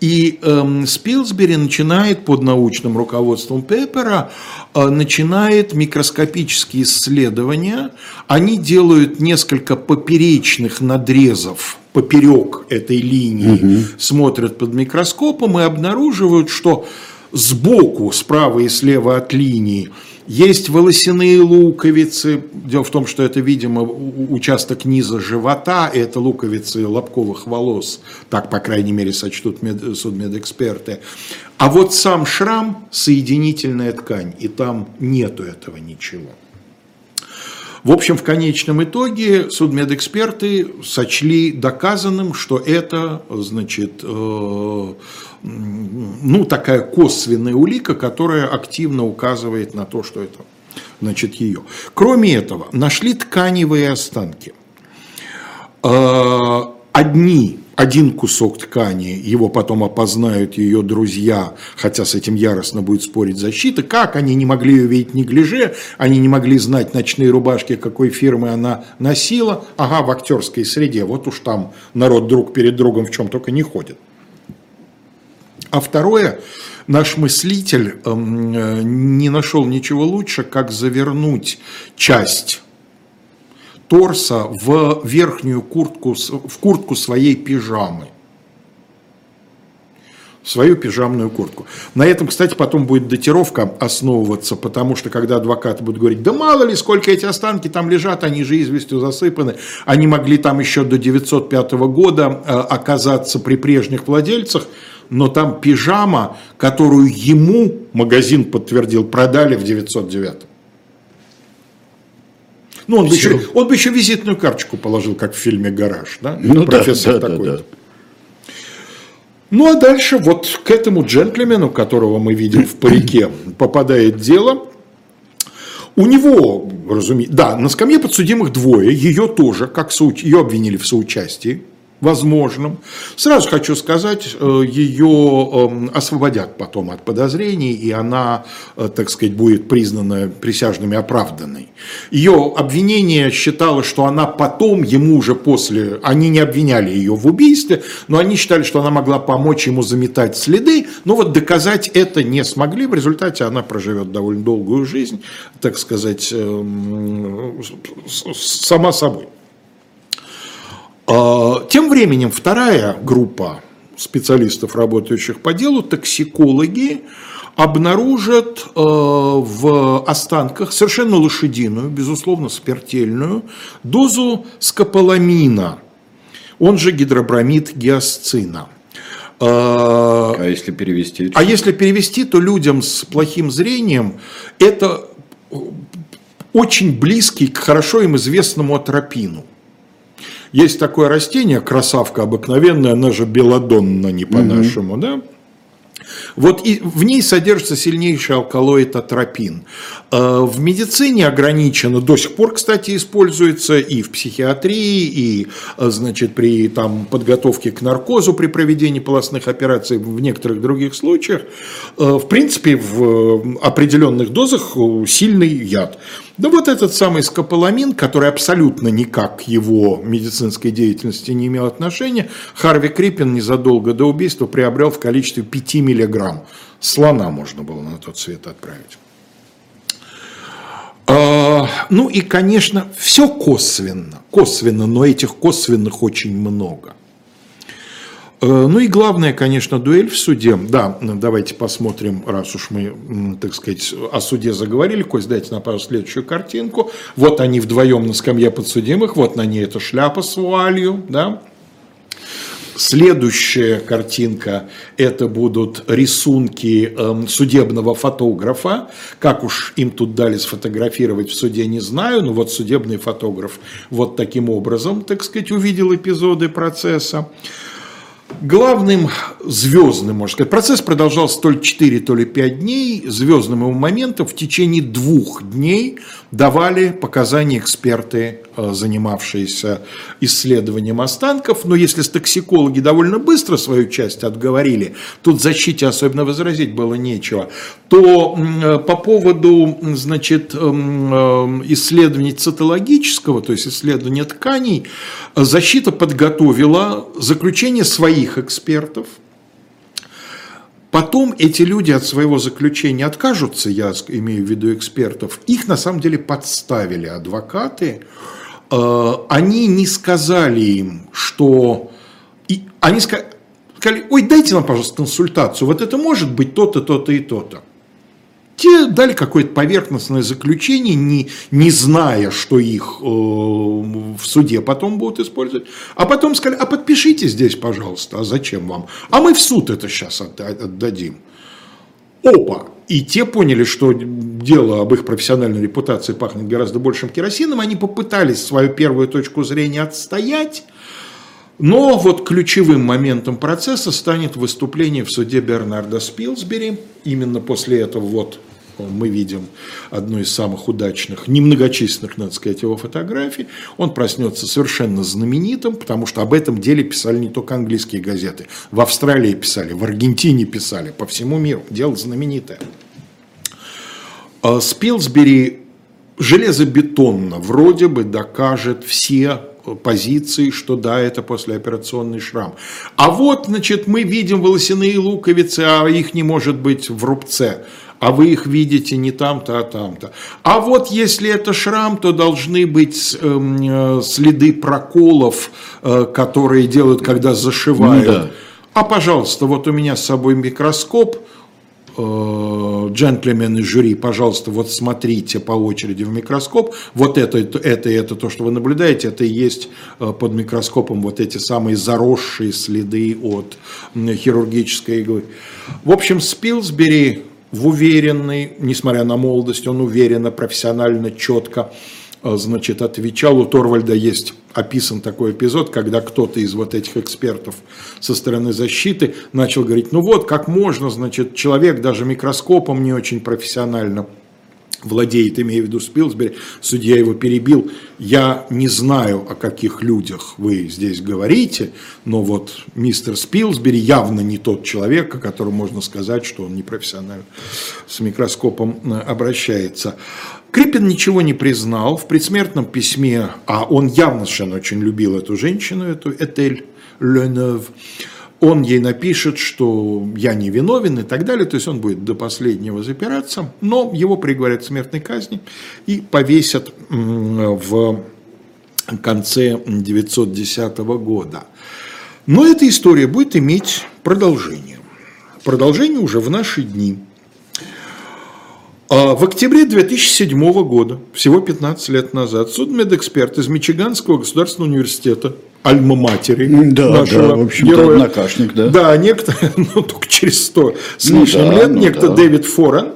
И эм, Спилсбери начинает под научным руководством Пеппера, э, начинает микроскопические исследования. Они делают несколько поперечных надрезов поперек этой линии, угу. смотрят под микроскопом и обнаруживают, что сбоку, справа и слева от линии есть волосяные луковицы. Дело в том, что это, видимо, участок низа живота, и это луковицы лобковых волос. Так, по крайней мере, сочтут мед, судмедэксперты. А вот сам шрам – соединительная ткань, и там нету этого ничего. В общем, в конечном итоге судмедэксперты сочли доказанным, что это, значит, э, ну, такая косвенная улика, которая активно указывает на то, что это значит, ее. Кроме этого, нашли тканевые останки. Э, одни, один кусок ткани, его потом опознают ее друзья, хотя с этим яростно будет спорить защита. Как они не могли увидеть неглиже, они не могли знать ночные рубашки, какой фирмы она носила. Ага, в актерской среде, вот уж там народ друг перед другом в чем только не ходит. А второе, наш мыслитель эм, э, не нашел ничего лучше, как завернуть часть торса в верхнюю куртку, в куртку своей пижамы. Свою пижамную куртку. На этом, кстати, потом будет датировка основываться, потому что когда адвокаты будут говорить, да мало ли, сколько эти останки там лежат, они же известью засыпаны, они могли там еще до 905 года э, оказаться при прежних владельцах, но там пижама, которую ему магазин подтвердил, продали в 909. Ну, он бы, еще, он бы еще визитную карточку положил, как в фильме «Гараж», да? Ну, Профессор да, да, такой. Да, да. Ну а дальше вот к этому джентльмену, которого мы видим в парике, попадает дело. У него, разумеется, да, на скамье подсудимых двое, ее тоже, как соуч... ее обвинили в соучастии возможным. Сразу хочу сказать, э, ее эм, освободят потом от подозрений, и она, э, так сказать, будет признана присяжными оправданной. Ее обвинение считало, что она потом, ему уже после, они не обвиняли ее в убийстве, но они считали, что она могла помочь ему заметать следы, но вот доказать это не смогли, в результате она проживет довольно долгую жизнь, так сказать, эм, сама собой. А, тем временем вторая группа специалистов, работающих по делу, токсикологи, обнаружат э, в останках совершенно лошадиную, безусловно, спиртельную дозу скополамина, он же гидробромид гиасцина. А, а если перевести? А если перевести, то людям с плохим зрением это очень близкий к хорошо им известному атропину. Есть такое растение, красавка обыкновенная, она же белодонна, не по-нашему, угу. да? Вот и в ней содержится сильнейший алкалоид атропин. Э, в медицине ограничено, до сих пор, кстати, используется и в психиатрии, и э, значит, при там, подготовке к наркозу при проведении полостных операций в некоторых других случаях. Э, в принципе, в определенных дозах сильный яд. Да вот этот самый скополамин, который абсолютно никак к его медицинской деятельности не имел отношения, Харви Криппин незадолго до убийства приобрел в количестве 5 миллиграмм. Слона можно было на тот свет отправить. А, ну и, конечно, все косвенно, косвенно, но этих косвенных очень много. Э, ну и главное, конечно, дуэль в суде. Да, давайте посмотрим, раз уж мы, так сказать, о суде заговорили. Кость, дайте на пару следующую картинку. Вот они вдвоем на скамье подсудимых, вот на ней эта шляпа с вуалью, да. Следующая картинка – это будут рисунки э, судебного фотографа. Как уж им тут дали сфотографировать в суде, не знаю, но вот судебный фотограф вот таким образом, так сказать, увидел эпизоды процесса. Главным звездным, можно сказать, процесс продолжался то ли 4, то ли 5 дней. Звездным его моментом в течение двух дней давали показания эксперты, э, занимавшиеся исследованием останков. Но если токсикологи довольно быстро свою часть отговорили, тут защите особенно возразить было нечего, то э, по поводу значит, эм, э, исследований цитологического, то есть исследования тканей, защита подготовила заключение своих экспертов – Потом эти люди от своего заключения откажутся, я имею в виду экспертов, их на самом деле подставили адвокаты, они не сказали им, что... Они сказали, ой, дайте нам, пожалуйста, консультацию, вот это может быть то-то, то-то и то-то. Те дали какое-то поверхностное заключение, не, не зная, что их э, в суде потом будут использовать. А потом сказали, а подпишите здесь, пожалуйста, а зачем вам? А мы в суд это сейчас отдадим. Опа! И те поняли, что дело об их профессиональной репутации пахнет гораздо большим керосином. Они попытались свою первую точку зрения отстоять. Но вот ключевым моментом процесса станет выступление в суде Бернарда Спилсбери. Именно после этого вот мы видим одну из самых удачных, немногочисленных, надо сказать, его фотографий. Он проснется совершенно знаменитым, потому что об этом деле писали не только английские газеты. В Австралии писали, в Аргентине писали, по всему миру. Дело знаменитое. А Спилсбери железобетонно вроде бы докажет все позиции, что да, это послеоперационный шрам. А вот, значит, мы видим волосяные луковицы, а их не может быть в рубце а вы их видите не там-то, а там-то. А вот если это шрам, то должны быть э, следы проколов, э, которые делают, когда зашивают. Ну, да. А, пожалуйста, вот у меня с собой микроскоп, э, джентльмены жюри, пожалуйста, вот смотрите по очереди в микроскоп. Вот это, это, это то, что вы наблюдаете, это и есть под микроскопом вот эти самые заросшие следы от хирургической иглы. В общем, Спилсбери в уверенный, несмотря на молодость, он уверенно, профессионально, четко э, значит, отвечал. У Торвальда есть описан такой эпизод, когда кто-то из вот этих экспертов со стороны защиты начал говорить, ну вот, как можно, значит, человек даже микроскопом не очень профессионально владеет, имея в виду Спилсбери, судья его перебил. Я не знаю, о каких людях вы здесь говорите, но вот мистер Спилсбери явно не тот человек, о котором можно сказать, что он непрофессионально с микроскопом э, обращается. Крипин ничего не признал в предсмертном письме, а он явно совершенно очень любил эту женщину, эту Этель Ленев, он ей напишет, что я не виновен и так далее, то есть он будет до последнего запираться, но его приговорят к смертной казни и повесят в конце 1910 года. Но эта история будет иметь продолжение. Продолжение уже в наши дни. А в октябре 2007 года, всего 15 лет назад, судмедэксперт из Мичиганского государственного университета альма-матери да, нашего да, в общем героя. однокашник, да. Да, некто, (laughs) ну, только через сто с ну, лишним да, лет, ну, некто да. Дэвид Форен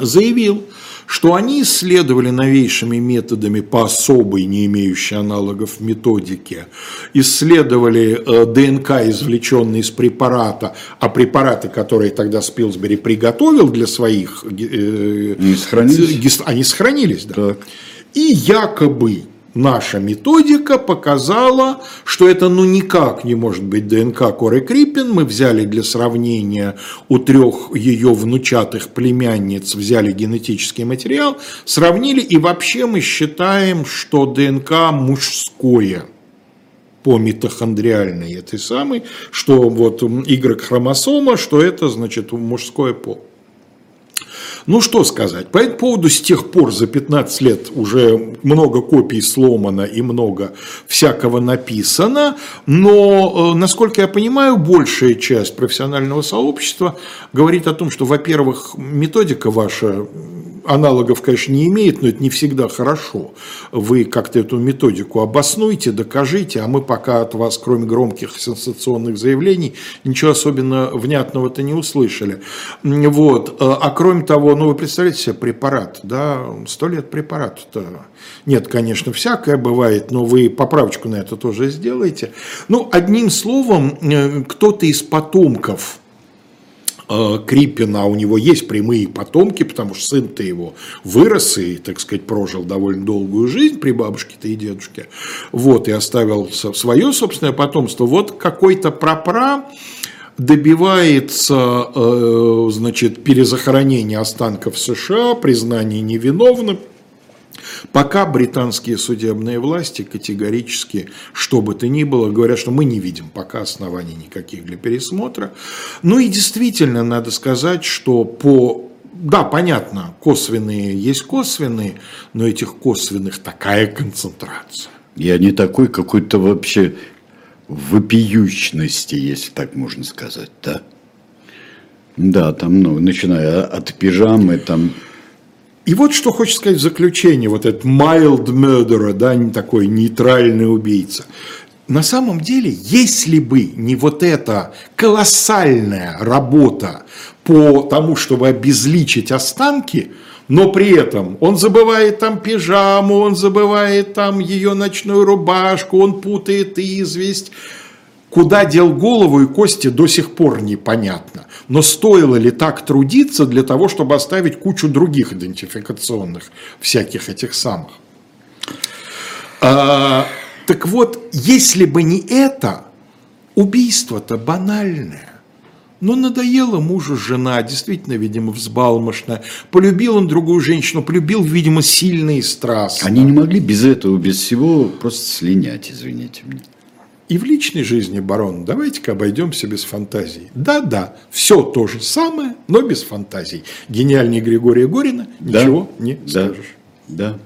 заявил, что они исследовали новейшими методами по особой, не имеющей аналогов методике, исследовали э, ДНК, извлеченный из препарата, а препараты, которые тогда Спилсбери приготовил для своих... Э, не сохранились? Они сохранились, да. Так. И якобы наша методика показала, что это ну никак не может быть ДНК Коры Криппин. Мы взяли для сравнения у трех ее внучатых племянниц, взяли генетический материал, сравнили, и вообще мы считаем, что ДНК мужское по митохондриальной этой самой, что вот Y-хромосома, что это значит мужское пол. Ну что сказать, по этому поводу с тех пор за 15 лет уже много копий сломано и много всякого написано, но, э, насколько я понимаю, большая часть профессионального сообщества говорит о том, что, во-первых, методика ваша аналогов, конечно, не имеет, но это не всегда хорошо. Вы как-то эту методику обоснуйте, докажите, а мы пока от вас, кроме громких сенсационных заявлений, ничего особенно внятного-то не услышали. Вот. А кроме того, ну вы представляете себе препарат, да, сто лет препарату-то. Нет, конечно, всякое бывает, но вы поправочку на это тоже сделаете. Ну, одним словом, э, кто-то из потомков Э, Крипина, у него есть прямые потомки, потому что сын-то его вырос и, так сказать, прожил довольно долгую жизнь при бабушке-то и дедушке, вот, и оставил свое собственное потомство. Вот какой-то прапра добивается, э, значит, перезахоронения останков США, признания невиновным, Пока британские судебные власти категорически, что бы то ни было, говорят, что мы не видим пока оснований никаких для пересмотра. Ну и действительно, надо сказать, что по да, понятно, косвенные есть косвенные, но этих косвенных такая концентрация. И они такой какой-то вообще вопиющности, если так можно сказать, да? Да, там, ну, начиная от пижамы, там и вот что хочет сказать в заключение, вот этот mild murderer, да, такой нейтральный убийца. На самом деле, если бы не вот эта колоссальная работа по тому, чтобы обезличить останки, но при этом он забывает там пижаму, он забывает там ее ночную рубашку, он путает известь, Куда дел голову и кости до сих пор непонятно. Но стоило ли так трудиться для того, чтобы оставить кучу других идентификационных всяких этих самых? А, так вот, если бы не это, убийство-то банальное. Но надоела мужу жена, действительно, видимо, взбалмошная. Полюбил он другую женщину, полюбил, видимо, сильно и страстно. Они не могли без этого, без всего просто слинять, извините меня. И в личной жизни, барон, давайте-ка обойдемся без фантазий. Да-да, все то же самое, но без фантазий. Гениальнее Григория Горина ничего да, не да, скажешь. Да.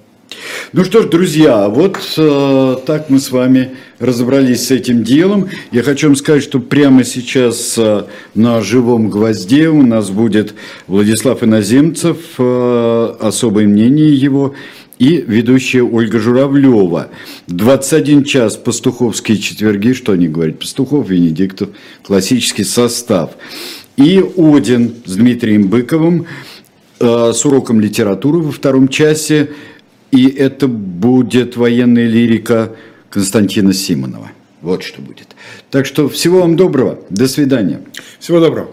Ну что ж, друзья, вот э, так мы с вами разобрались с этим делом. Я хочу вам сказать, что прямо сейчас э, на живом гвозде у нас будет Владислав Иноземцев, э, особое мнение его, и ведущая Ольга Журавлева. 21 час пастуховские четверги, что они говорят, Пастухов, Венедиктов, классический состав. И Один с Дмитрием Быковым э, с уроком литературы во втором часе – и это будет военная лирика Константина Симонова. Вот что будет. Так что всего вам доброго. До свидания. Всего доброго.